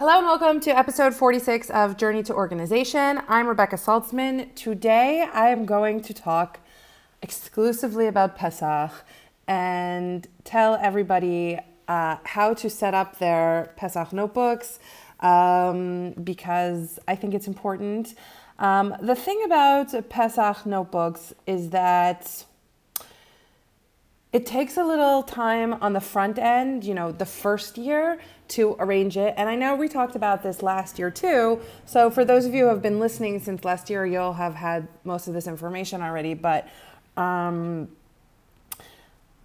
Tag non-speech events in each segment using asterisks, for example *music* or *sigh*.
Hello and welcome to episode 46 of Journey to Organization. I'm Rebekah Saltzman. Today I am going to talk exclusively about Pesach and tell everybody uh, how to set up their Pesach notebooks um, because I think it's important. Um, the thing about Pesach notebooks is that it takes a little time on the front end, you know, the first year to arrange it. And I know we talked about this last year too. So for those of you who have been listening since last year, you'll have had most of this information already. But um,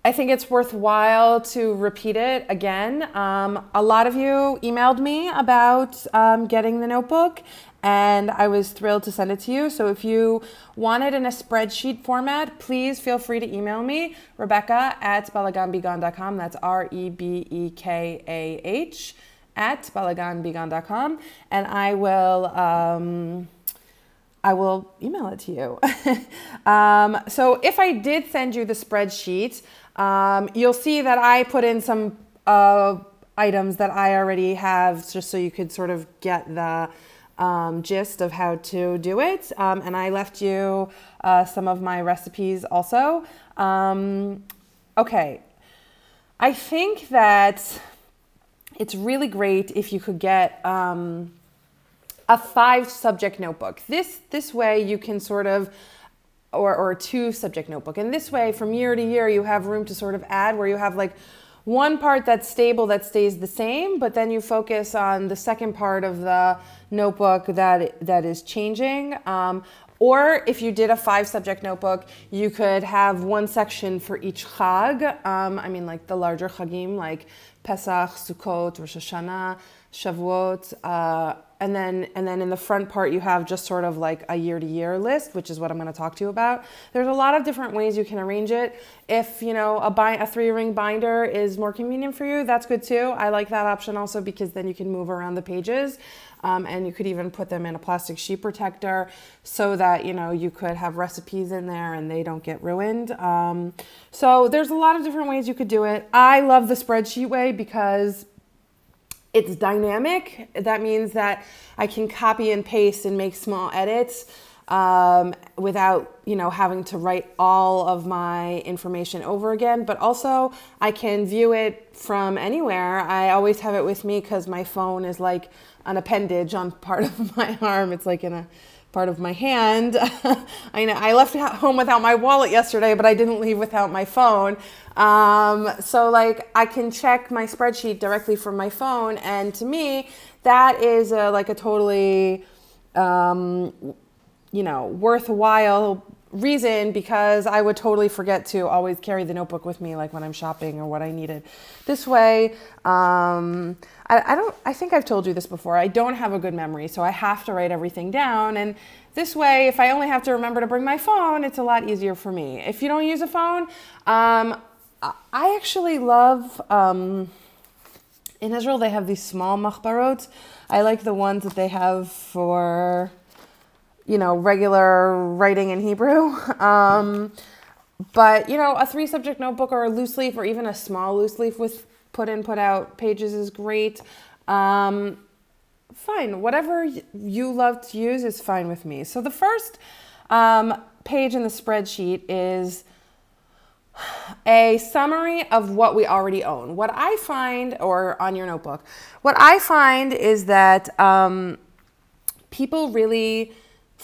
I think it's worthwhile to repeat it again. Um, a lot of you emailed me about um, getting the notebook, and I was thrilled to send it to you. So if you want it in a spreadsheet format, please feel free to email me, Rebekah at balaganbegon.com. That's R E B E K A H at balaganbegon.com. And I will. Um, I will email it to you. *laughs* um, so if I did send you the spreadsheet, um, you'll see that I put in some uh, items that I already have just so you could sort of get the um, gist of how to do it. Um, and I left you uh, some of my recipes also. Um, okay, I think that it's really great if you could get um, a five subject notebook. This this way you can sort of or, or two subject notebook. And this way from year to year you have room to sort of add where you have like one part that's stable that stays the same, but then you focus on the second part of the notebook that that is changing. Um, or if you did a five subject notebook, you could have one section for each chag. Um, I mean, like the larger chagim, like Pesach, Sukkot, Rosh Hashanah, Shavuot, uh, and then and then in the front part you have just sort of like a year to year list which is what i'm going to talk to you about. There's a lot of different ways you can arrange it. If you know a, bind, a three ring binder is more convenient for you that's good too. I like that option also because then you can move around the pages um, and you could even put them in a plastic sheet protector so that you know you could have recipes in there and they don't get ruined. Um, so there's a lot of different ways you could do it. I love the spreadsheet way because it's dynamic. That means that I can copy and paste and make small edits um, without you know having to write all of my information over again. But also I can view it from anywhere. I always have it with me because my phone is like an appendage on *laughs* part of my arm. It's like in a part of my hand. *laughs* I know I left home without my wallet yesterday, but I didn't leave without my phone. Um, so like I can check my spreadsheet directly from my phone, and to me, that is a, like a totally, um, you know, worthwhile reason because I would totally forget to always carry the notebook with me, like when I'm shopping or what I needed. This way, um, I, I, don't. I think I've told you this before. I don't have a good memory, so I have to write everything down. And this way, if I only have to remember to bring my phone, it's a lot easier for me. If you don't use a phone, um, I actually love. Um, in Israel, they have these small machbarot. I like the ones that they have for you know, regular writing in Hebrew. *laughs* Um, but, you know, a three subject notebook or a loose leaf or even a small loose leaf with put in, put out pages is great. Um, fine. Whatever you love to use is fine with me. So the first um, page in the spreadsheet is *sighs* a summary of what we already own. What I find, or on your notebook, what I find is that um, people really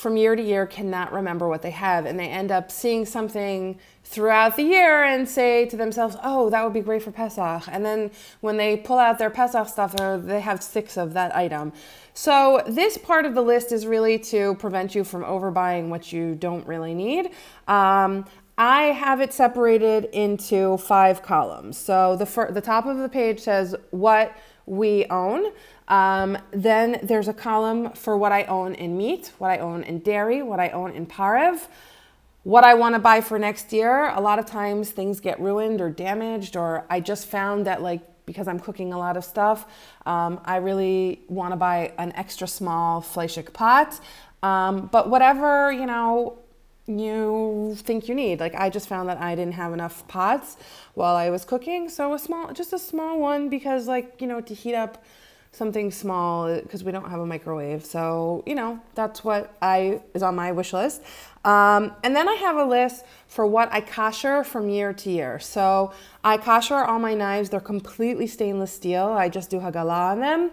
from year to year cannot remember what they have and they end up seeing something throughout the year and say to themselves oh that would be great for pesach. And then when they pull out their pesach stuff uh, they have six of that item. So this part of the list is really to prevent you from overbuying what you don't really need. Um, I have it separated into five columns. So the fir- the top of the page says what we own. Um, then there's a column for what I own in meat, what I own in dairy, what I own in parev, what I want to buy for next year. A lot of times things get ruined or damaged, or I just found that like because I'm cooking a lot of stuff, um, I really want to buy an extra small fleishik pot. Um, but whatever you know you think you need. Like I just found that I didn't have enough pots while I was cooking, so a small, just a small one because like you know to heat up something small because we don't have a microwave. So, you know, that's what I is on my wish list. Um, and then I have a list for what I kosher from year to year. So I kosher all my knives. They're completely stainless steel. I just do hagala on them.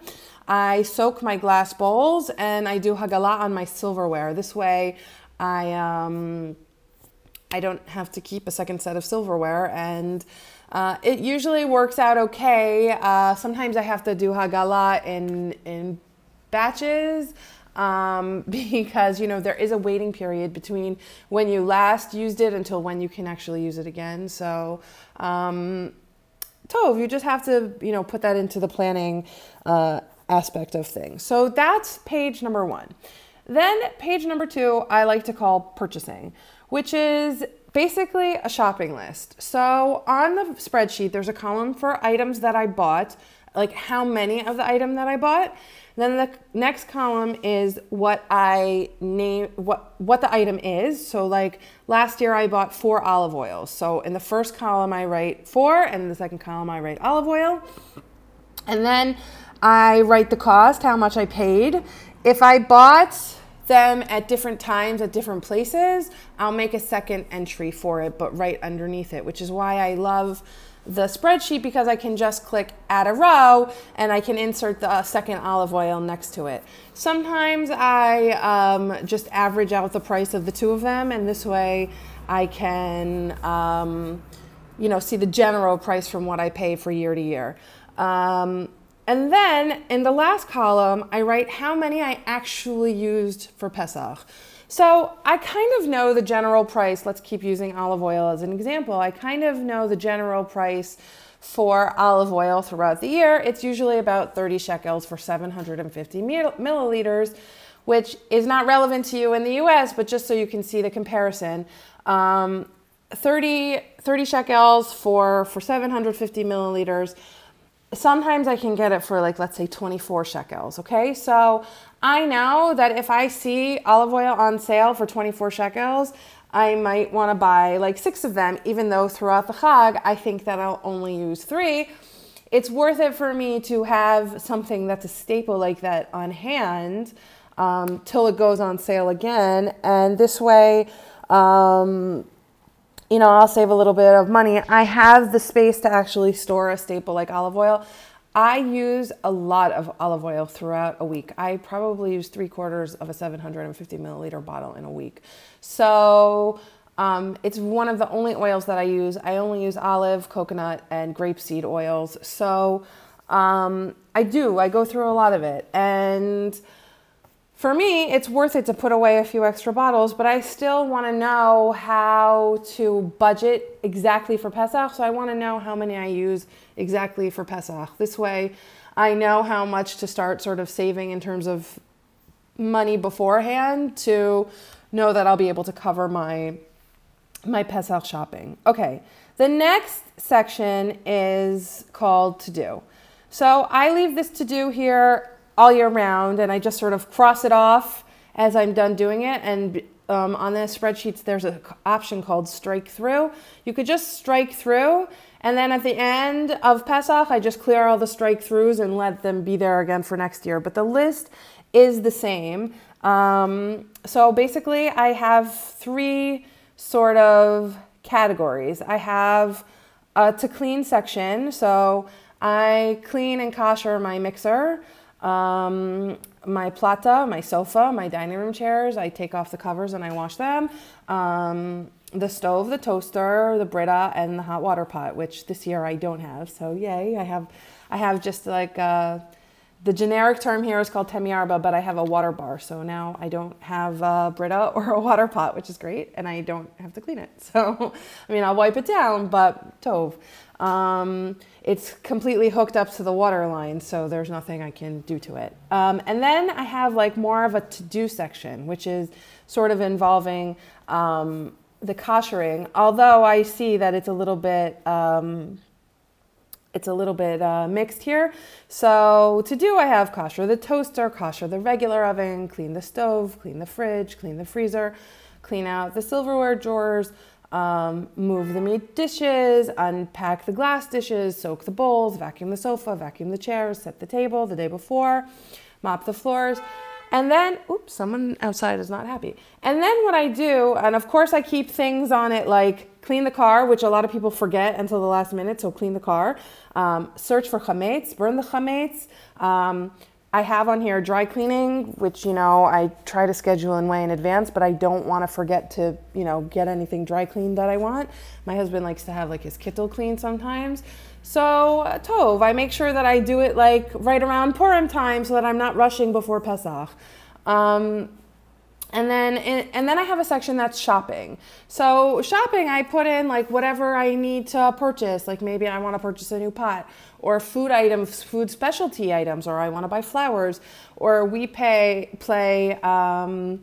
I soak my glass bowls and I do hagala on my silverware. This way I, um, I don't have to keep a second set of silverware and uh, it usually works out okay. Uh, sometimes I have to do hagala in in batches um, *laughs* because you know there is a waiting period between when you last used it until when you can actually use it again. So. Um, Tov, you just have to, you know, put that into the planning uh, aspect of things. So that's page number one. Then page number two, I like to call purchasing, which is basically a shopping list. So on the spreadsheet, there's a column for items that I bought, like how many of the item that I bought. Then the next column is what I name what what the item is. So like last year I bought four olive oils. So in the first column I write four, and in the second column I write olive oil. And then I write the cost, how much I paid. If I bought them at different times at different places, I'll make a second entry for it, but right underneath it, which is why I love the spreadsheet because I can just click add a row and I can insert the second olive oil next to it. Sometimes I um, just average out the price of the two of them, and this way I can, um, you know, see the general price from what I pay for year to year. Um, and then in the last column, I write how many I actually used for Pesach. So I kind of know the general price. Let's keep using olive oil as an example. I kind of know the general price for olive oil throughout the year. It's usually about 30 shekels for 750 milliliters, which is not relevant to you in the US, but just so you can see the comparison. Um, 30, 30 shekels for, for 750 milliliters sometimes I can get it for like, let's say 24 shekels. Okay. So I know that if I see olive oil on sale for 24 shekels, I might want to buy like six of them, even though throughout the Chag, I think that I'll only use three. It's worth it for me to have something that's a staple like that on hand um, till it goes on sale again. And this way, um, you know, I'll save a little bit of money. I have the space to actually store a staple like olive oil. I use a lot of olive oil throughout a week. I probably use three quarters of a 750 milliliter bottle in a week. So um, it's one of the only oils that I use. I only use olive, coconut, and grapeseed oils. So um, I do, I go through a lot of it. And for me, it's worth it to put away a few extra bottles, but I still want to know how to budget exactly for Pesach. So I want to know how many I use exactly for Pesach. This way, I know how much to start sort of saving in terms of money beforehand to know that I'll be able to cover my my Pesach shopping. Okay. The next section is called to do. So I leave this to do here all year round, and I just sort of cross it off as I'm done doing it. And um, on the spreadsheets, there's an option called strike through. You could just strike through, and then at the end of Pesach, I just clear all the strike throughs and let them be there again for next year. But the list is the same. Um, so basically, I have three sort of categories. I have a to clean section, so I clean and kosher my mixer. Um, my plata, my sofa, my dining room chairs, I take off the covers and I wash them. Um, the stove, the toaster, the Brita, and the hot water pot, which this year I don't have. So yay, I have, I have just like uh, the generic term here is called temiarba, but I have a water bar. So now I don't have a Brita *laughs* or a water pot, which is great, and I don't have to clean it. *laughs* So I mean, I'll wipe it down, but tov. Um, it's completely hooked up to the water line, so there's nothing I can do to it. Um, and then I have like more of a to-do section, which is sort of involving um, the koshering. Although I see that it's a little bit um, it's a little bit uh, mixed here. So to do, I have kosher the toaster, kosher the regular oven, clean the stove, clean the fridge, clean the freezer, clean out the silverware drawers, um, move the meat dishes, unpack the glass dishes, soak the bowls, vacuum the sofa, vacuum the chairs, set the table the day before, mop the floors. And then, oops, someone outside is not happy. And then what I do, and of course I keep things on it like clean the car, which a lot of people forget until the last minute, so clean the car. Um, search for chametz, burn the chametz. Um, I have on here dry cleaning, which you know I try to schedule in way in advance, but I don't want to forget to you know get anything dry cleaned that I want. My husband likes to have like his kittel clean sometimes, so uh, tov. I make sure that I do it like right around Purim time so that I'm not rushing before Pesach. Um, and then and then I have a section that's shopping. So shopping I put in like whatever I need to purchase, like maybe I want to purchase a new pot or food items, food specialty items or I want to buy flowers or we pay play um,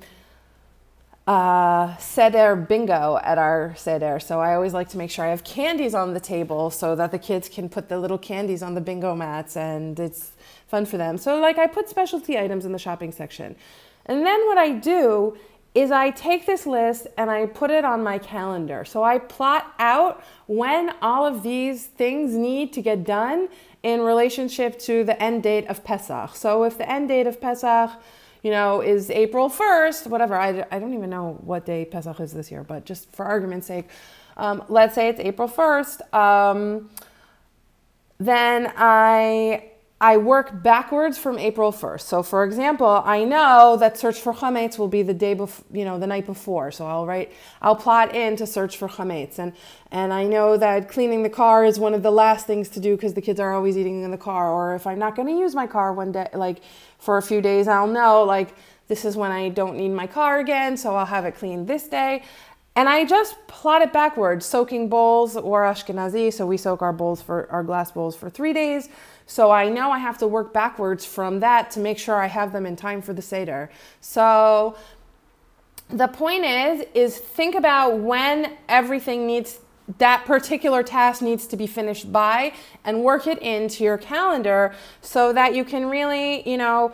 uh, seder bingo at our seder. So I always like to make sure I have candies on the table so that the kids can put the little candies on the bingo mats and it's fun for them. So like I put specialty items in the shopping section. And then what I do is I take this list and I put it on my calendar. So I plot out when all of these things need to get done in relationship to the end date of Pesach. So if the end date of Pesach, you know, is April 1st, whatever, I, I don't even know what day Pesach is this year, but just for argument's sake, um, let's say it's April 1st, um, then I I work backwards from April 1st. So, for example, I know that search for chametz will be the day before, you know, the night before. So I'll write, I'll plot in to search for chametz, and and I know that cleaning the car is one of the last things to do because the kids are always eating in the car. Or if I'm not going to use my car one day, like for a few days, I'll know like this is when I don't need my car again, so I'll have it cleaned this day. And I just plot it backwards, soaking bowls or Ashkenazi. So we soak our bowls for our glass bowls for three days. So I know I have to work backwards from that to make sure I have them in time for the Seder. So the point is, is think about when everything needs that particular task needs to be finished by and work it into your calendar so that you can really, you know,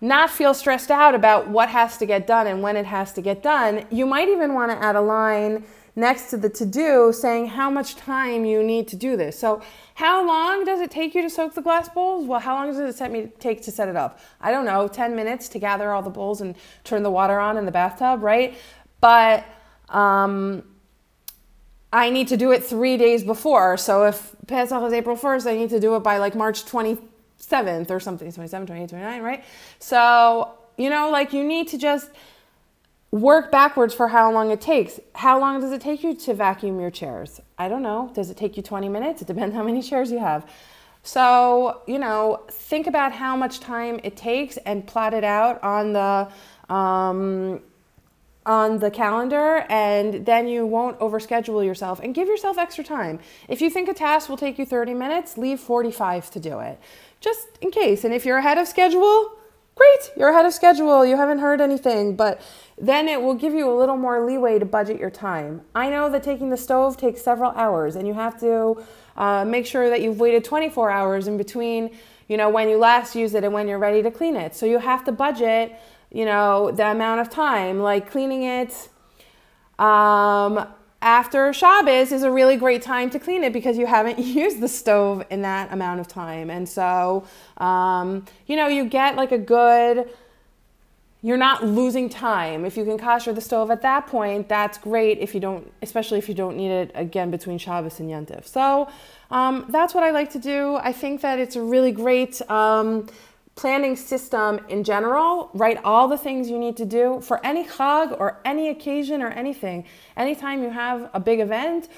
not feel stressed out about what has to get done and when it has to get done. You might even want to add a line next to the to do saying how much time you need to do this. So, how long does it take you to soak the glass bowls? Well, how long does it take to set it up? I don't know, 10 minutes to gather all the bowls and turn the water on in the bathtub, right? But um, I need to do it three days before. So if Pesach is April 1st, I need to do it by like March 27th or something, 27, 28, 29, right? So, you know, like you need to just work backwards for how long it takes. How long does it take you to vacuum your chairs? I don't know. Does it take you 20 minutes? It depends how many chairs you have. So, you know, think about how much time it takes and plot it out on the um, on the calendar and then you won't overschedule yourself and give yourself extra time. If you think a task will take you 30 minutes, leave 45 to do it. Just in case. And if you're ahead of schedule, great, you're ahead of schedule, you haven't heard anything, but then it will give you a little more leeway to budget your time. I know that taking the stove takes several hours, and you have to uh, make sure that you've waited 24 hours in between, you know, when you last use it and when you're ready to clean it. So you have to budget, you know, the amount of time, like cleaning it. Um, after Shabbos is a really great time to clean it because you haven't *laughs* used the stove in that amount of time. And so, um, you know, you get like a good, you're not losing time. If you can kosher the stove at that point, that's great if you don't, especially if you don't need it again between Shabbos and Yantif. So um, that's what I like to do. I think that it's a really great um, planning system in general, write all the things you need to do for any chag or any occasion or anything. Anytime you have a big event,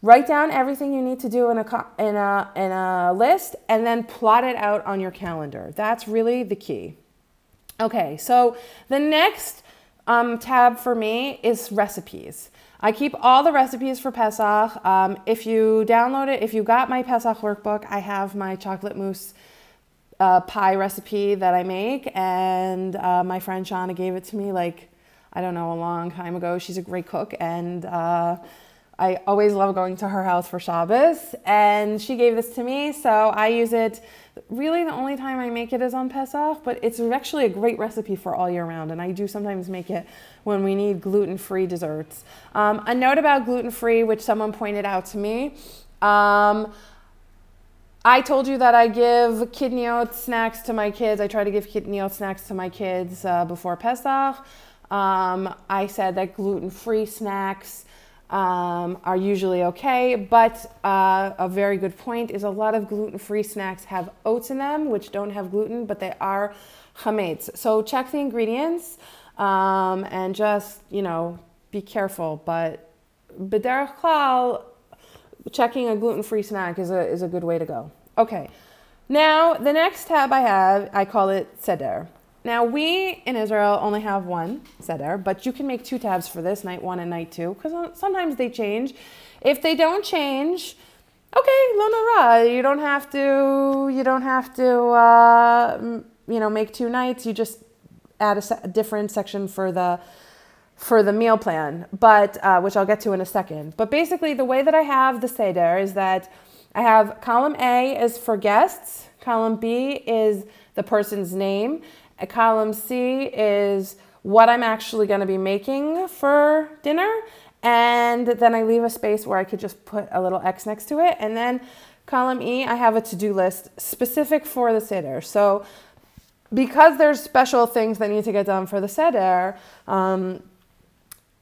write down everything you need to do in a, in a, in a list and then plot it out on your calendar. That's really the key. Okay, so the next um, tab for me is recipes. I keep all the recipes for Pesach. Um, if you download it, if you got my Pesach workbook, I have my chocolate mousse uh, pie recipe that I make, and uh, my friend Shauna gave it to me like I don't know a long time ago. She's a great cook, and uh, I always love going to her house for Shabbos, and she gave this to me, so I use it. Really, the only time I make it is on Pesach, but it's actually a great recipe for all year round, and I do sometimes make it when we need gluten free desserts. Um, a note about gluten free, which someone pointed out to me. Um, I told you that I give kitniyot snacks to my kids. I try to give kitniyot snacks to my kids uh, before Pesach. Um, I said that gluten free snacks um, are usually okay, but uh, a very good point is a lot of gluten free snacks have oats in them, which don't have gluten, but they are chametz. So check the ingredients um, and just, you know, be careful. But b'derech klal, checking a gluten free snack is a, is a good way to go. Okay, now the next tab I have, I call it seder. Now, we in Israel only have one seder, but you can make two tabs for this, night one and night two, because sometimes they change. If they don't change, okay, lo nara. You don't have to. You don't have to. Uh, you know, make two nights. You just add a, se- a, different section for the for the meal plan, but uh, which I'll get to in a second. But basically, the way that I have the seder is that I have column A is for guests, column B is the person's name, a column C is what I'm actually going to be making for dinner. And then I leave a space where I could just put a little X next to it. And then column E, I have a to do list specific for the Seder. So because there's special things that need to get done for the Seder, um,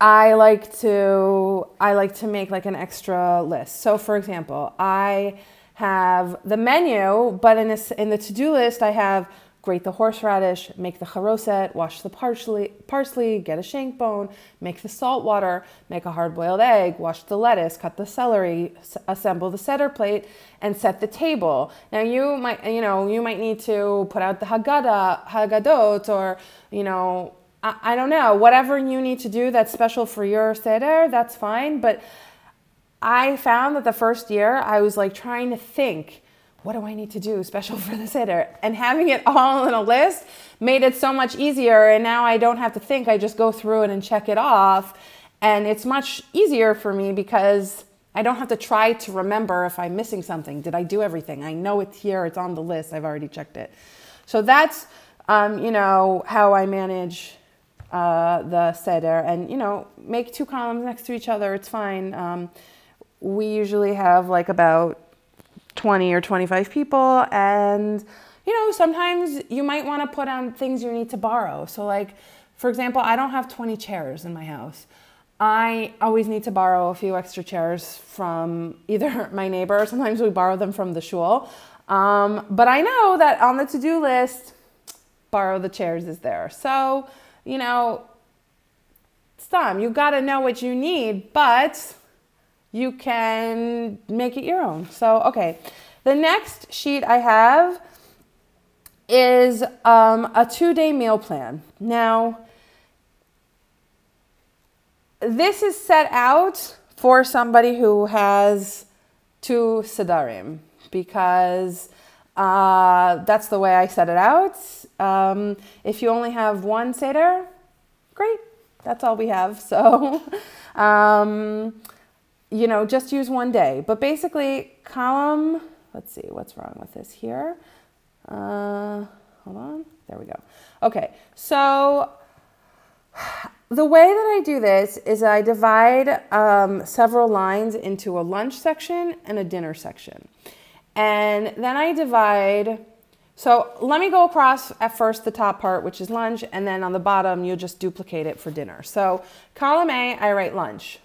I like to I like to make like an extra list. So for example, I have the menu, but in, a, in the to-do list, I have grate the horseradish, make the charoset, wash the parsley, parsley, get a shank bone, make the salt water, make a hard-boiled egg, wash the lettuce, cut the celery, assemble the Seder plate, and set the table. Now you might, you know, you might need to put out the Haggadah, Haggadot, or you know, I, I don't know, whatever you need to do that's special for your Seder, that's fine. But I found that the first year I was like trying to think what do I need to do special *laughs* for the Seder? And having it all in a list made it so much easier. And now I don't have to think, I just go through it and check it off. And it's much easier for me because I don't have to try to remember if I'm missing something. Did I do everything? I know it's here, it's on the list, I've already checked it. So that's, um, you know, how I manage uh, the Seder. And, you know, make two columns next to each other, it's fine. Um, we usually have like about 20 or 25 people and you know sometimes you might want to put on things you need to borrow. So like for example i don't have 20 chairs in my house. I always need to borrow a few extra chairs from either *laughs* my neighbor or sometimes we borrow them from the shul. Um, but i know that on the to-do list borrow the chairs is there. So you know some you got to know what you need but you can make it your own. So, okay. The next sheet I have is um, a two day meal plan. Now, this is set out for somebody who has two Sedarim because uh, that's the way I set it out. Um, if you only have one Seder, great. That's all we have. *laughs* So, um, you know, just use one day. But basically, column, let's see, what's wrong with this here? Uh, hold on, there we go. Okay, so *sighs* the way that I do this is I divide um, several lines into a lunch section and a dinner section. And then I divide, so let me go across at first the top part, which is lunch, and then on the bottom, you'll just duplicate it for dinner. So column A, I write lunch.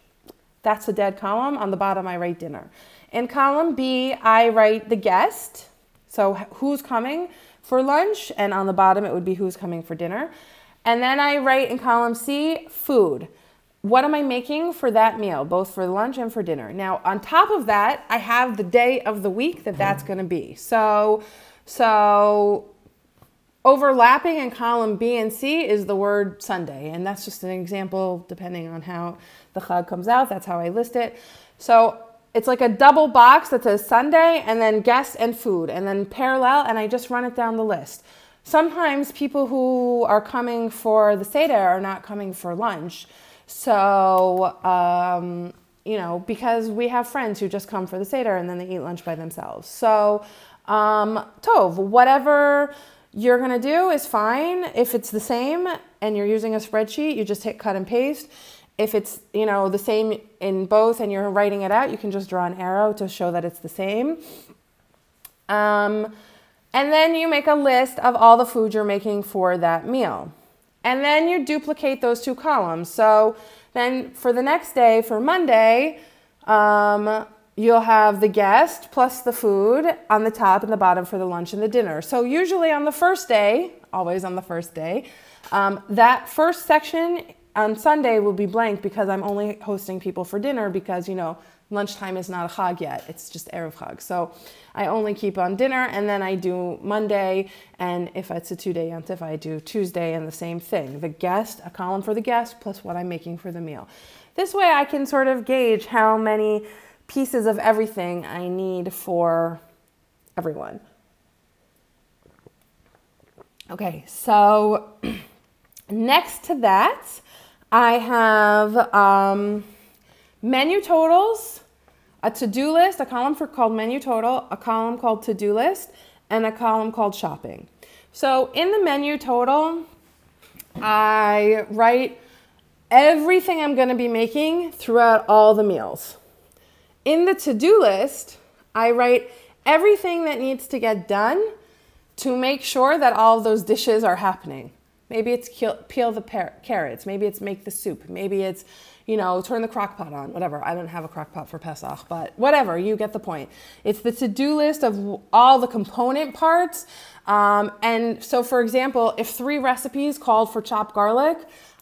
That's the dead column. On the bottom, I write dinner. In column B, I write the guest. So who's coming for lunch? And on the bottom, it would be who's coming for dinner. And then I write in column C, food. What am I making for that meal, both for lunch and for dinner? Now, on top of that, I have the day of the week that that's going to be. So, so overlapping in column B and C is the word Sunday. And that's just an example, depending on how the chag comes out. That's how I list it. So it's like a double box that says Sunday and then guests and food and then parallel, and I just run it down the list. Sometimes people who are coming for the Seder are not coming for lunch. So, um, you know, because we have friends who just come for the Seder and then they eat lunch by themselves. So, um, Tov, whatever you're gonna do is fine. If it's the same and you're using a spreadsheet, you just hit cut and paste. If it's, you know, the same in both and you're writing it out, you can just draw an arrow to show that it's the same. Um, and then you make a list of all the food you're making for that meal. And then you duplicate those two columns. So then for the next day, for Monday, um, you'll have the guest plus the food on the top and the bottom for the lunch and the dinner. So usually on the first day, always on the first day, um, that first section on Sunday will be blank because I'm only hosting people for dinner because, you know, lunchtime is not a chag yet. It's just Erev chag. So I only keep on dinner and then I do Monday. And if it's a two day yontif, I do Tuesday and the same thing. The guest, a column for the guest plus what I'm making for the meal. This way I can sort of gauge how many pieces of everything I need for everyone. Okay, so *clears throat* next to that, I have um, menu totals, a to do list, a column for called menu total, a column called to do list, and a column called shopping. So in the menu total, I write everything I'm going to be making throughout all the meals. In the to do list, I write everything that needs to get done to make sure that all those dishes are happening. Maybe it's peel the carrots. Maybe it's make the soup. Maybe it's, you know, turn the crock pot on, whatever. I don't have a crock pot for Pesach, but whatever, you get the point. It's the to do list of all the component parts. Um, and so, for example, if three recipes called for chopped garlic,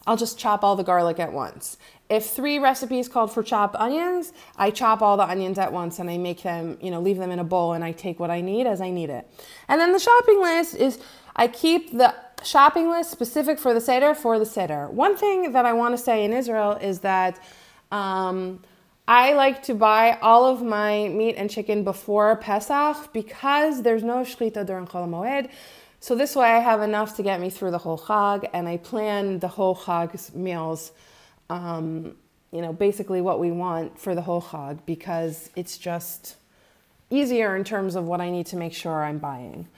I'll just chop all the garlic at once. If three recipes called for chopped onions, I chop all the onions at once and I make them, you know, leave them in a bowl and I take what I need as I need it. And then the shopping list is I keep the shopping list specific for the Seder for the Seder. One thing that I want to say in Israel is that um, I like to buy all of my meat and chicken before Pesach because there's no shechita during Chol Moed. So this way I have enough to get me through the whole Chag and I plan the whole Chag's meals um, you know, basically what we want for the whole Chag because it's just easier in terms of what I need to make sure I'm buying.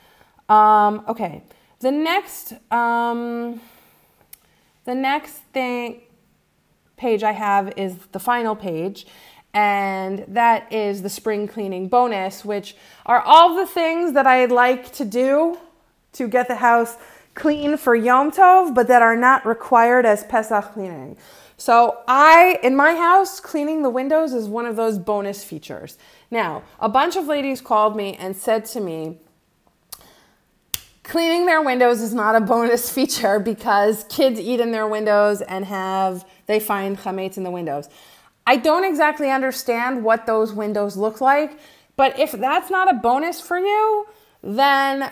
Um, okay, the next, um, the next thing page I have is the final page, and that is the spring cleaning bonus, which are all the things that I'd like to do to get the house clean for Yom Tov, but that are not required as Pesach cleaning. So I, in my house, cleaning the windows is one of those bonus features. Now, a bunch of ladies called me and said to me, cleaning their windows is not a bonus *laughs* feature because kids eat in their windows and have, they find chametz in the windows. I don't exactly understand what those windows look like, but if that's not a bonus for you, then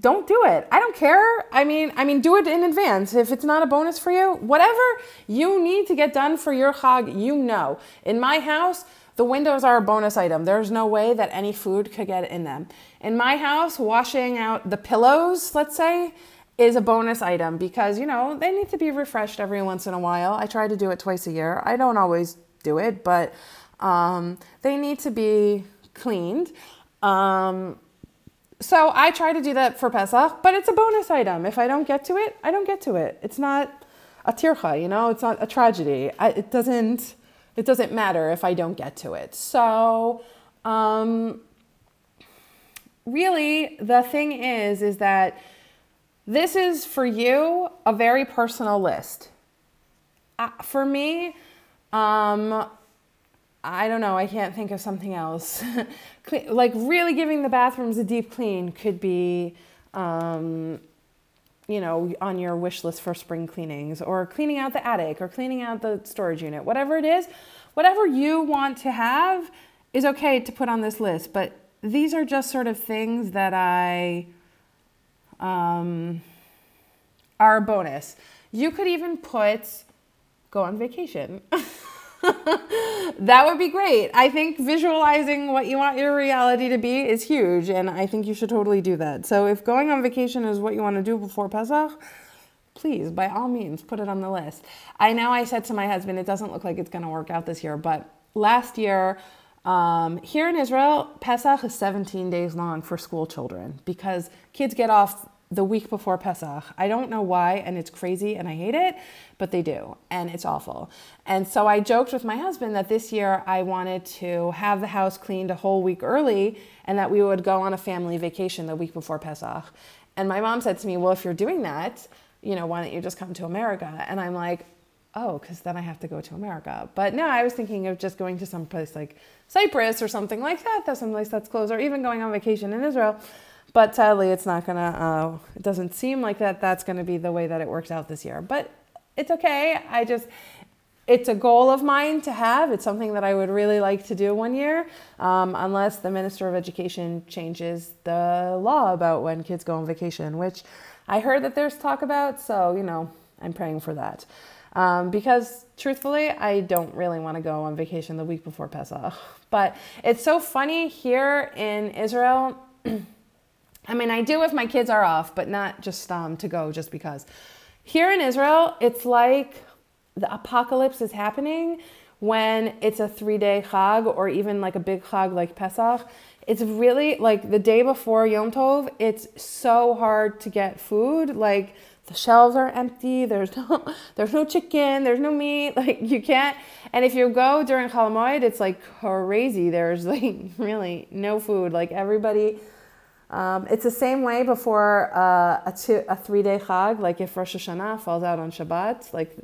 don't do it. I don't care. I mean, I mean, do it in advance. If it's not a bonus for you, whatever you need to get done for your chag, you know. In my house, the windows are a bonus item. There's no way that any food could get in them. In my house, washing out the pillows, let's say, is a bonus item because, you know, they need to be refreshed every once in a while. I try to do it twice a year. I don't always do it, but um, they need to be cleaned. Um, so I try to do that for Pesach, but it's a bonus item. If I don't get to it, I don't get to it. It's not a tircha, you know, it's not a tragedy. I, it doesn't it doesn't matter if I don't get to it. So um, really the thing is is that this is for you a very personal list. Uh, for me, um, I don't know, I can't think of something else. *laughs* like really giving the bathrooms a deep clean could be, um, you know, on your wish list for spring cleanings or cleaning out the attic or cleaning out the storage unit, whatever it is, whatever you want to have is okay to put on this list. But these are just sort of things that I, um, are a bonus. You could even put go on vacation. *laughs* that would be great. I think visualizing what you want your reality to be is huge, and I think you should totally do that. So, if going on vacation is what you want to do before Pesach, please, by all means, put it on the list. I know I said to my husband, it doesn't look like it's going to work out this year, but last year, um, here in Israel, Pesach is 17 days long for school children because kids get off the week before Pesach. I don't know why, and it's crazy and I hate it, but they do, and it's awful. And so I joked with my husband that this year I wanted to have the house cleaned a whole week early and that we would go on a family vacation the week before Pesach. And my mom said to me, Well, if you're doing that, you know, why don't you just come to America? And I'm like, Oh, because then I have to go to America. But no, I was thinking of just going to some place like Cyprus or something like that. That's someplace that's close, or even going on vacation in Israel. But sadly, it's not gonna. Uh, it doesn't seem like that. That's gonna be the way that it works out this year. But it's okay. I just. It's a goal of mine to have. It's something that I would really like to do one year, um, unless the Minister of Education changes the law about when kids go on vacation, which I heard that there's talk about. So, you know, I'm praying for that. Um, because truthfully, I don't really want to go on vacation the week before Pesach. *laughs* But it's so funny here in Israel. *clears throat* I mean, I do if my kids are off, but not just um, to go just because. Here in Israel, it's like the apocalypse is happening when it's a three day chag or even like a big chag like Pesach. It's really like the day before Yom Tov, it's so hard to get food. Like the shelves are empty. There's no, *laughs* there's no chicken. There's no meat. *laughs* Like you can't. And if you go during Chol it's like crazy. There's *laughs* like really no food. Like everybody um, it's the same way before uh, a, two, a three day chag, like if Rosh Hashanah falls out on Shabbat, like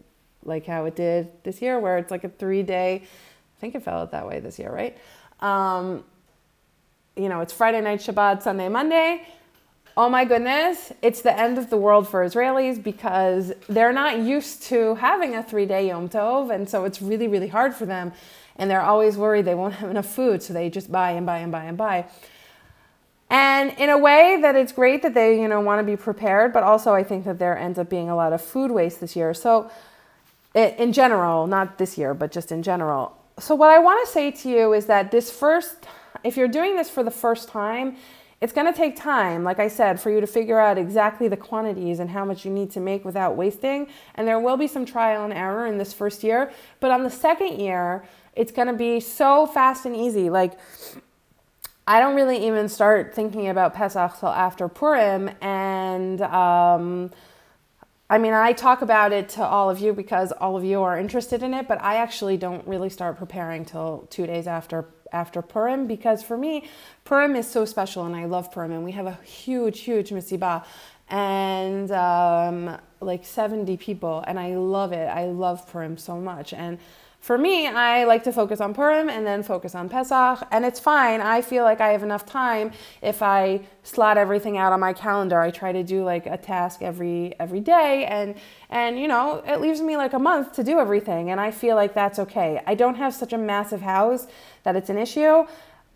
like how it did this year, where it's like a three day. I think it fell out that way this year, right? Um, you know, it's Friday night, Shabbat, Sunday, Monday. Oh my goodness, it's the end of the world for Israelis because they're not used to having a three day Yom Tov, and so it's really, really hard for them. And they're always worried they won't have enough food, so they just buy and buy and buy and buy. And in a way that it's great that they, you know, want to be prepared, but also I think that there ends up being a lot of food waste this year. So in general, not this year, but just in general. So what I want to say to you is that this first if you're doing this for the first time, it's going to take time, like I said, for you to figure out exactly the quantities and how much you need to make without wasting. And there will be some trial and error in this first year. But on the second year, it's going to be so fast and easy. Like, I don't really even start thinking about Pesach till after Purim. And um, I mean, I talk about it to all of you because all of you are interested in it, but I actually don't really start preparing till two days after after Purim because for me, Purim is so special and I love Purim. And we have a huge, huge misibah and um, like 70 people, and I love it. I love Purim so much. And for me, I like to focus on Purim and then focus on Pesach, and it's fine. I feel like I have enough time if I slot everything out on my calendar. I try to do like a task every every day, and and you know it leaves me like a month to do everything, and I feel like that's okay. I don't have such a massive house that it's an issue,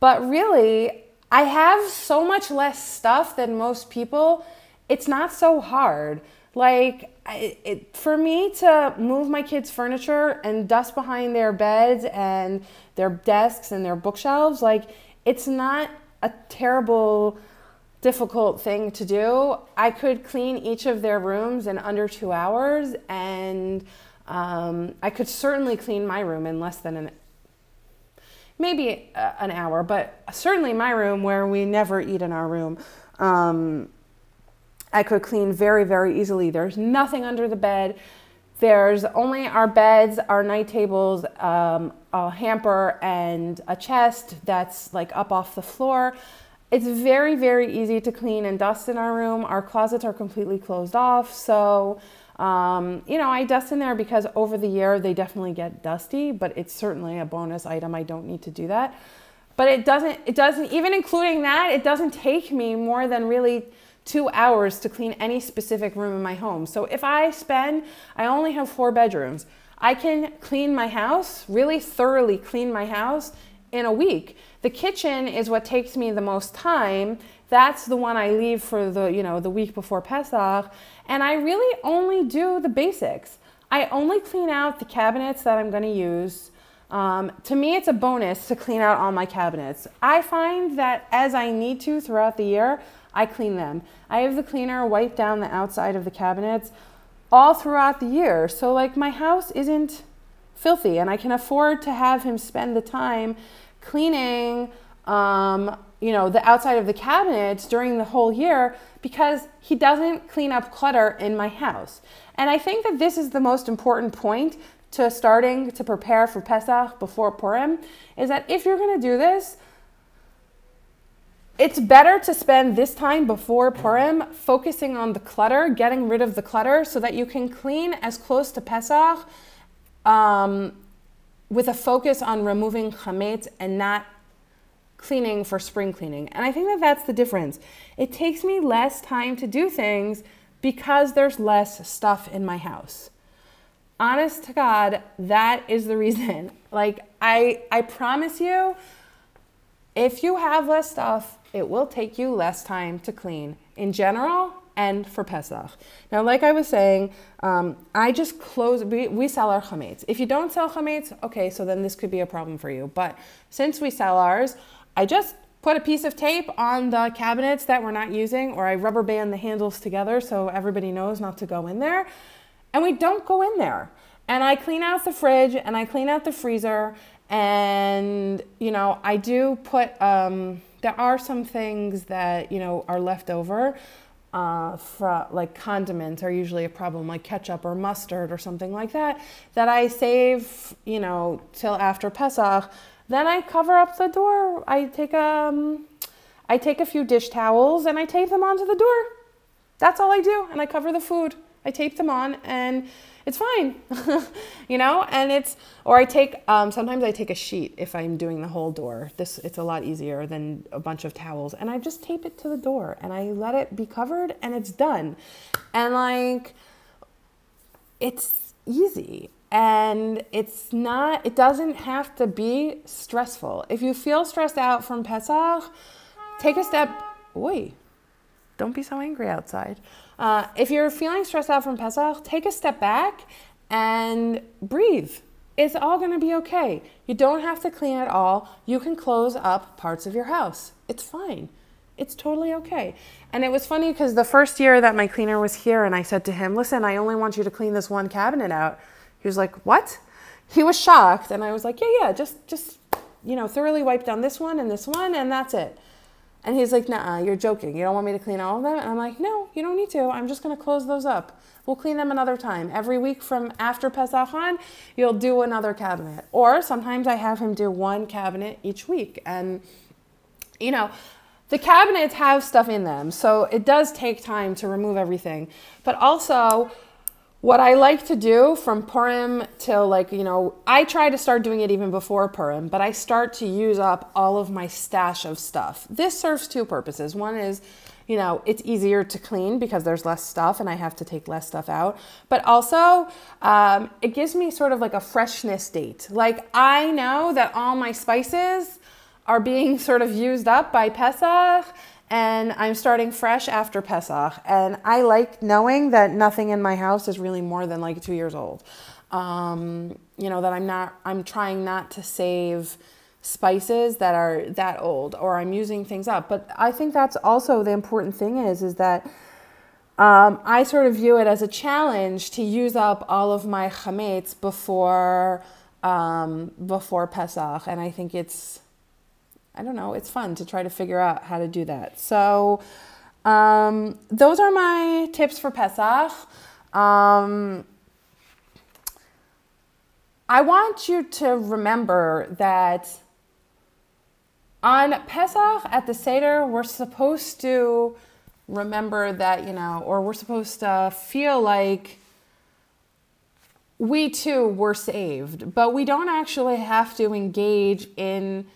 but really, I have so much less stuff than most people. It's not so hard. Like, it, for me to move my kids' furniture and dust behind their beds and their desks and their bookshelves, like, it's not a terrible, difficult thing to do. I could clean each of their rooms in under two hours, and um, I could certainly clean my room in less than an maybe an hour, but certainly my room where we never eat in our room. Um, I could clean very, very easily. There's nothing under the bed. There's only our beds, our night tables, um, a hamper, and a chest that's like up off the floor. It's very, very easy to clean and dust in our room. Our closets are completely closed off. So, um, you know, I dust in there because over the year they definitely get dusty, but it's certainly a bonus item. I don't need to do that. But it doesn't, it doesn't, even including that, it doesn't take me more than really two hours to clean any specific room in my home. So if I spend, I only have four bedrooms, I can clean my house, really thoroughly clean my house in a week. The kitchen is what takes me the most time. That's the one I leave for the, you know, the week before Pesach, and I really only do the basics. I only clean out the cabinets that I'm going to use. Um, to me, it's a bonus to clean out all my cabinets. I find that as I need to throughout the year, I clean them. I have the cleaner wipe down the outside of the cabinets all throughout the year. So, like, my house isn't filthy and I can afford to have him spend the time cleaning um, you know the outside of the cabinets during the whole year because he doesn't clean up clutter in my house. And I think that this is the most important point to starting to prepare for Pesach before Purim is that if you're going to do this, it's better to spend this time before Purim focusing on the clutter, getting rid of the clutter, so that you can clean as close to Pesach um, with a focus on removing chametz and not cleaning for spring cleaning. And I think that that's the difference. It takes me less time to do things because there's less stuff in my house. Honest to God, that is the *laughs* reason. Like I I promise you if you have less stuff, it will take you less time to clean in general and for Pesach. Now, like I was saying, um, I just close, we, we sell our chametz. If you don't sell chametz, okay, so then this could be a problem for you. But since we sell ours, I just put a piece of tape on the cabinets that we're not using, or I rubber band the handles together so everybody knows not to go in there. And we don't go in there. And I clean out the fridge and I clean out the freezer. And, you know, I do put, um, there are some things that, you know, are left over. Uh, like condiments are usually a problem, like ketchup or mustard or something like that, that I save, you know, till after Pesach then I cover up the door. I take um, I take a few dish towels and I tape them onto the door. That's all I do, and I cover the food. I tape them on, and it's fine, *laughs* you know. And it's or I take um, sometimes I take a sheet if I'm doing the whole door. This it's a lot easier than a bunch of towels, and I just tape it to the door and I let it be covered, and it's done. And like, it's easy and it's not it doesn't have to be stressful if you feel stressed out from pesach take a step wait don't be so angry outside uh, if you're feeling stressed out from pesach take a step back and breathe it's all going to be okay you don't have to clean it all you can close up parts of your house it's fine it's totally okay. And it was funny because the first year that my cleaner was here, and I said to him, Listen, I only want you to clean this one cabinet out. He was like, "What?" He was shocked, and I was like, "Yeah, yeah, just just you know, thoroughly wipe down this one and this one, and that's it." And he's like, "Nah, you're joking. You don't want me to clean all of them?" And I'm like, "No, you don't need to. I'm just gonna close those up. We'll clean them another time. Every week from after Pesach on, you'll do another cabinet. Or sometimes I have him do one cabinet each week, and you know." The cabinets have stuff in them, so it does take time to remove everything. But also, what I like to do from Purim till like, you know, I try to start doing it even before Purim, but I start to use up all of my stash of stuff. This serves two purposes. One is, you know, it's easier to clean because there's less stuff and I have to take less stuff out. But also, um, it gives me sort of like a freshness date. Like, I know that all my spices are being *laughs* sort of used up by Pesach and I'm starting fresh after Pesach. And I like knowing that nothing in my house is really more than like two years old. Um, you know, that I'm not, I'm trying not to save spices that are that old or I'm using things up. But I think that's also the important thing is, is that um, I sort of view it as a challenge to use up all of my chametz before, um, before Pesach. And I think it's, I don't know, it's fun to try to figure out how to do that. So, um, those are my tips for Pesach. Um, I want you to remember that on Pesach at the Seder, we're supposed to remember that, you know, or we're supposed to feel like we too were saved, but we don't actually have to engage in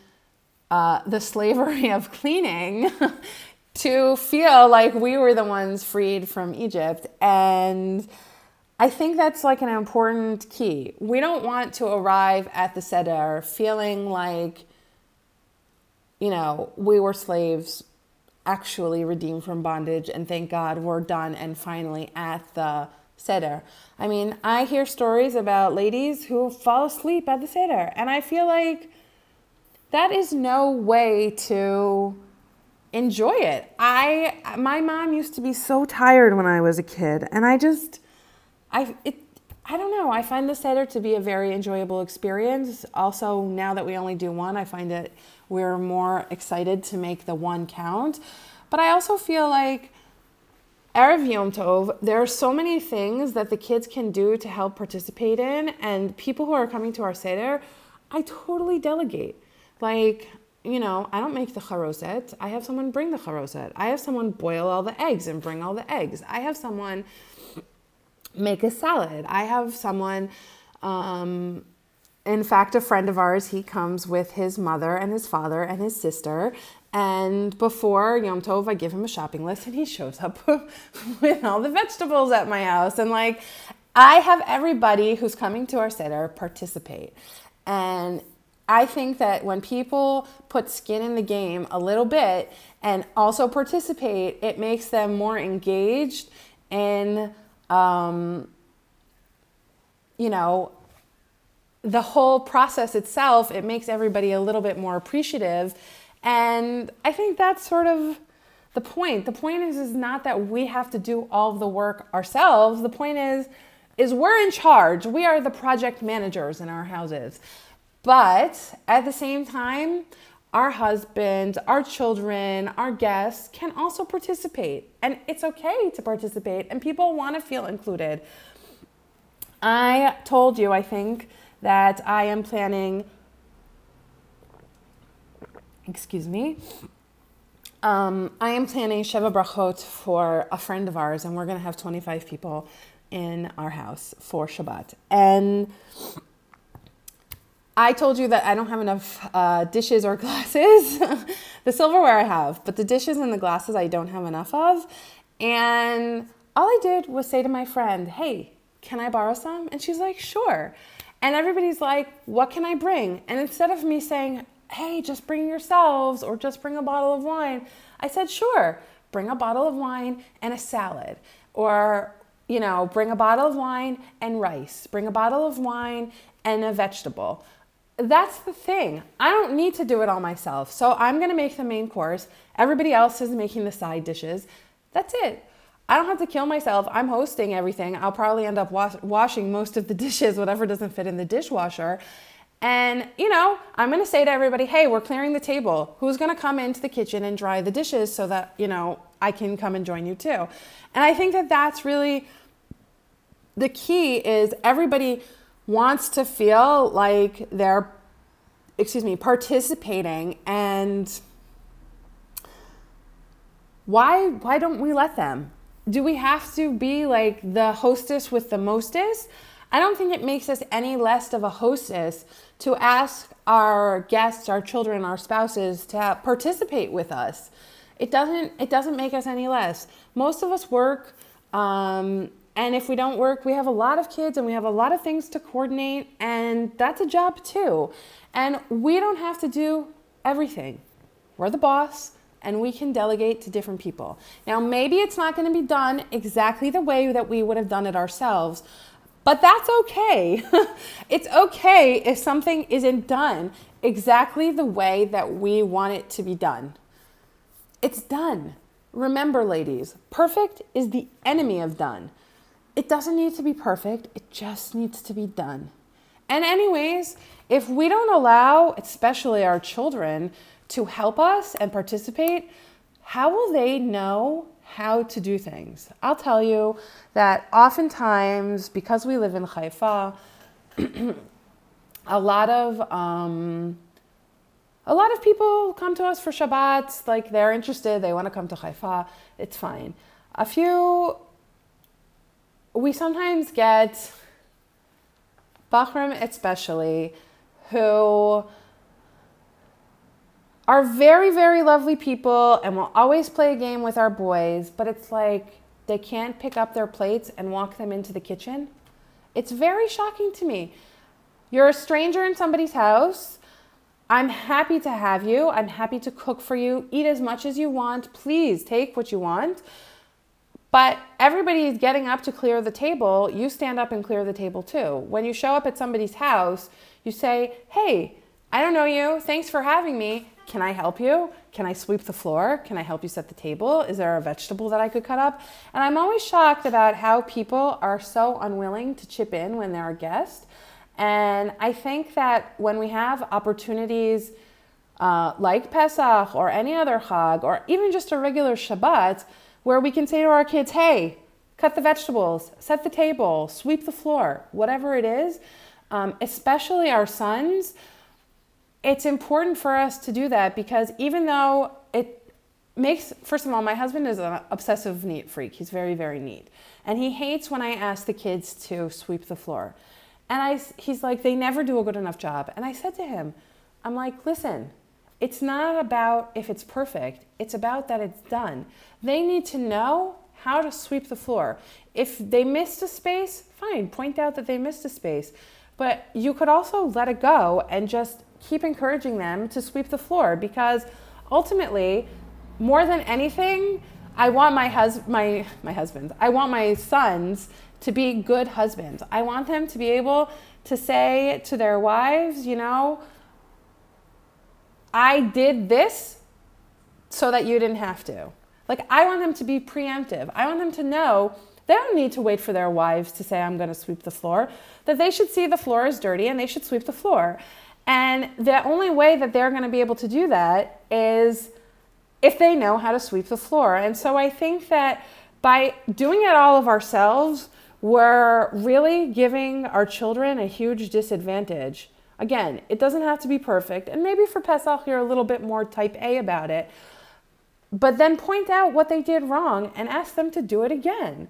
uh, the slavery of cleaning *laughs* to feel like we were the ones freed from Egypt. And I think that's like an important key. We don't want to arrive at the Seder feeling like, you know, we were slaves actually redeemed from bondage and thank God we're done and finally at the Seder. I mean, I hear stories about ladies who fall asleep at the Seder, and I feel like that is no way to enjoy it. I my mom used to be so tired when I was a kid and I just I it I don't know. I find the Seder to be a very enjoyable experience. Also, now that we only do one, I find it we're more excited to make the one count. But I also feel like Erev Yom Tov, there are so many things that the kids can do to help participate in, and people who are coming to our Seder, I totally delegate. Like, you know, I don't make the charoset. I have someone bring the charoset. I have someone boil all the eggs and bring all the eggs. I have someone make a salad. I have someone, um, in fact, a friend of ours, he comes with his mother and his father and his sister. And before Yom Tov, I give him a shopping list and he shows up *laughs* with all the vegetables at my house. And like, I have everybody who's coming to our Seder participate. And I think that when people put skin in the game a little bit and also participate, it makes them more engaged in um, you know, the whole process itself, it makes everybody a little bit more appreciative. And I think that's sort of the point. The point is, is not that we have to do all of the work ourselves. The point is, is we're in charge. We are the project managers in our houses. But at the same time, our husband, our children, our guests can also participate. And it's okay to participate, and people want to feel included. I told you, I think, that I am planning, excuse me, um, I am planning Sheva Brachot for a friend of ours, and we're going to have 25 people in our house for Shabbat. And I told you that I don't have enough uh, dishes or *laughs* glasses. the silverware I have, but the dishes and the glasses I don't have enough of. And all I did was say to my friend, Hey, can I borrow some? And she's like, Sure. And everybody's like, What can I bring? And instead of me saying, Hey, just bring yourselves or just bring a bottle of wine, I said, Sure, bring a bottle of wine and a salad. Or, you know, bring a bottle of wine and rice, bring a bottle of wine and a vegetable that's the thing. I don't need to do it all myself. So I'm going to make the main course. Everybody else is making the side dishes. That's it. I don't have to kill myself. I'm hosting everything. I'll probably end up wash- washing most of the *laughs* dishes, whatever doesn't fit in the dishwasher. And, you know, I'm going to say to everybody, hey, we're clearing the table. Who's going to come into the kitchen and dry the dishes so that, you know, I can come and join you too? And I think that that's really the key is everybody wants to feel like they're excuse me participating and why why don't we let them? Do we have to be like the hostess with the mostest? I don't think it makes us any less of a hostess to ask our guests our children our spouses to participate with us. It doesn't it doesn't make us any less. Most of us work um, and if we don't work, we have a lot of kids and we have a lot of things to coordinate, and that's a job too. And we don't have to do everything. We're the boss and we can delegate to different people. Now, maybe it's not going to be done exactly the way that we would have done it ourselves, but that's okay. *laughs* it's okay if something isn't done exactly the way that we want it to be done. It's done. Remember, ladies, perfect is the enemy of done. It doesn't need to be perfect, it just needs to be done. And, anyways, if we don't allow, especially our children, to help us and participate, how will they know how to do things? I'll tell you that oftentimes, because we live in Haifa, *clears throat* a lot of um, a lot of people come to us for Shabbat, like they're interested, they want to come to Haifa, it's fine. A few we sometimes get bochurim especially who are very, very lovely people and will always play a game with our boys, but it's like they can't pick up their plates and walk them into the kitchen. It's very shocking to me. You're a stranger in somebody's house. I'm happy to have you. I'm happy to cook for you. Eat as much as you want. Please take what you want. But everybody is getting up to clear the table. You stand up and clear the table too. When you show up at somebody's house, you say, Hey, I don't know you. Thanks for having me. can I help you? Can I sweep the floor? Can I help you set the table? Is there a vegetable that I could cut up? And I'm always shocked about how people are so unwilling to chip in when they're a guest. And I think that when we have opportunities uh, like Pesach or any other Chag or even just a regular Shabbat, where we can say to our kids, hey, cut the vegetables, set the table, sweep the floor, whatever it is, um, especially our sons, it's important for us to do that because even though it makes, first of all, my husband is an obsessive neat freak. He's very, very neat. And he hates when I ask the kids to sweep the floor. And I, he's like, they never do a good enough job. And I said to him, I'm like, listen, it's not about if it's perfect, it's about that it's done. They need to know how to sweep the floor. If they missed a space, fine, point out that they missed a space. But you could also let it go and just keep encouraging them to sweep the floor because ultimately, more than anything, I want my hus- my my husbands. I want my sons to be good husbands. I want them to be able to say to their wives, you know, I did this so that you didn't have to. Like I want them to be preemptive. I want them to know they don't need to wait for their wives to say I'm going to sweep the floor. That they should see the floor is dirty and they should sweep the floor. And the only way that they're going to be able to do that is if they know how to sweep the floor. And so I think that by doing it all of ourselves, we're really giving our children a huge disadvantage. Again, it doesn't have to be perfect. And maybe for Pesach, you're a little bit more type A about it. But then point out what they did wrong and ask them to do it again.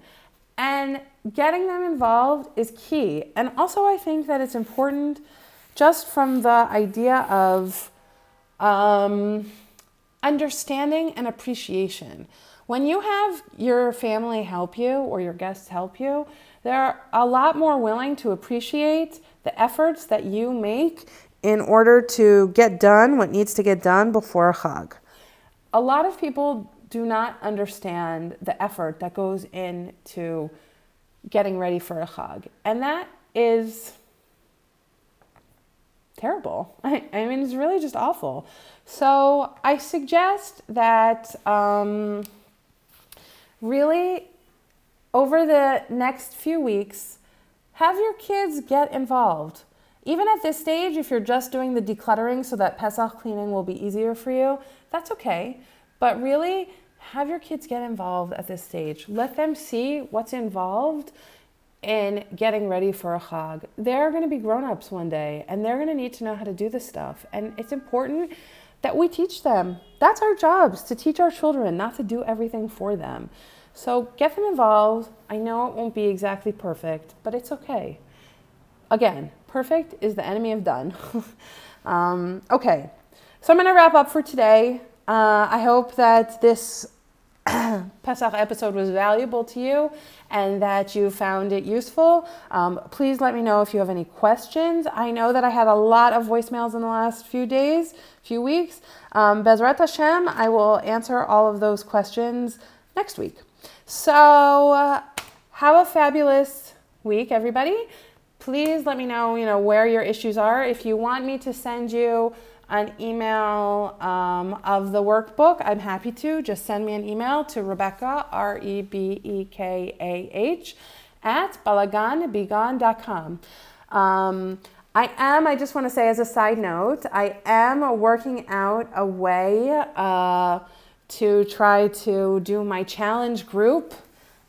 And getting them involved is key. And also, I think that it's important just from the idea of um, understanding and appreciation. When you have your family help you or your guests help you, they're a lot more willing to appreciate the efforts that you make in order to get done what needs to get done before a Chag. A lot of people do not understand the effort that goes into getting ready for a Chag. And that is terrible. *laughs* I, I mean, it's really just awful. So I suggest that um, really over the next few weeks, have your kids get involved. Even at this stage, if you're just doing the decluttering so that Pesach cleaning will be easier for you, that's okay. But really, have your kids get involved at this stage. Let them see what's involved in getting ready for a Chag. They're going to be grown ups one day and they're going to need to know how to do this stuff. And it's important that we teach them. That's our jobs to teach our children, not to do everything for them. So get them involved. I know it won't be exactly perfect, but it's okay. Again, perfect is the enemy of done. *laughs* um, okay, so I'm going to wrap up for today. Uh, I hope that this *clears throat* Pesach episode was valuable to you and that you found it useful. Um, please let me know if you have any questions. I know that I had a lot of voicemails in the last few days, few weeks. Um, Bezrat Hashem, I will answer all of those questions next week. So, uh, have a fabulous week, everybody. Please let me know, you know, where your issues are. If you want me to send you an email um, of the workbook, I'm happy to. Just send me an email to Rebekah, R E B E K A H, at balaganbegone.com. Um, I am, I just want to say as a side note, I am working out a way uh, to try to do my challenge group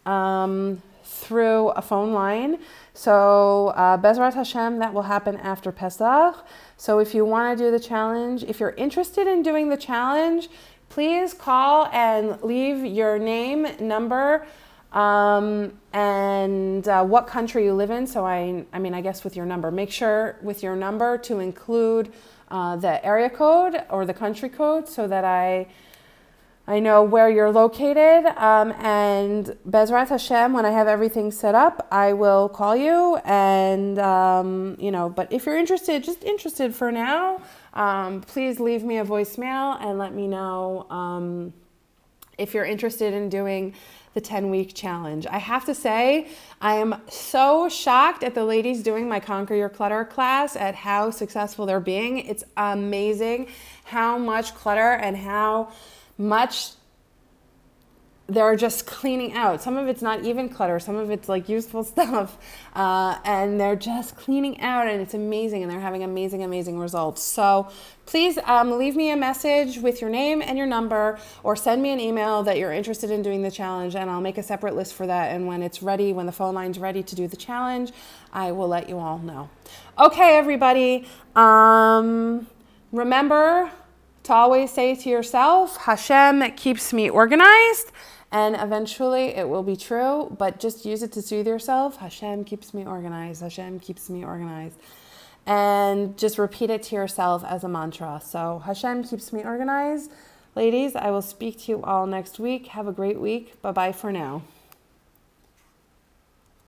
um, through a phone line. So, uh, Bezrat Hashem, that will happen after Pesach. So, if you want to do the challenge, if you're interested in doing the challenge, please call and leave your name, number, um, and uh, what country you live in. So, I, I mean, I guess with your number, make sure with your number to include uh, the area code or the country code so that I I know where you're located, um, and Bezrat Hashem, when I have everything set up, I will call you. And um, you know, but if you're interested, just interested for now, um, please leave me a voicemail and let me know um, if you're interested in doing the 10 week challenge. I have to say, I am so shocked at the ladies doing my Conquer Your Clutter class at how successful they're being. It's amazing how much clutter and how much they're just cleaning out. Some of it's not even clutter, some of it's like useful *laughs* stuff. Uh, and they're just cleaning out, and it's amazing, and they're having amazing, amazing results. So please um, leave me a message with your name and your number, or send me an email that you're interested in doing the challenge, and I'll make a separate list for that. And when it's ready, when the phone line's ready to do the challenge, I will let you all know. Okay, everybody. Um, remember, to always say to yourself, Hashem keeps me organized and eventually it will be true, but just use it to soothe yourself. Hashem keeps me organized. Hashem keeps me organized. And just repeat it to yourself as a mantra. So, Hashem keeps me organized. Ladies, I will speak to you all next week. Have a great week. Bye bye for now.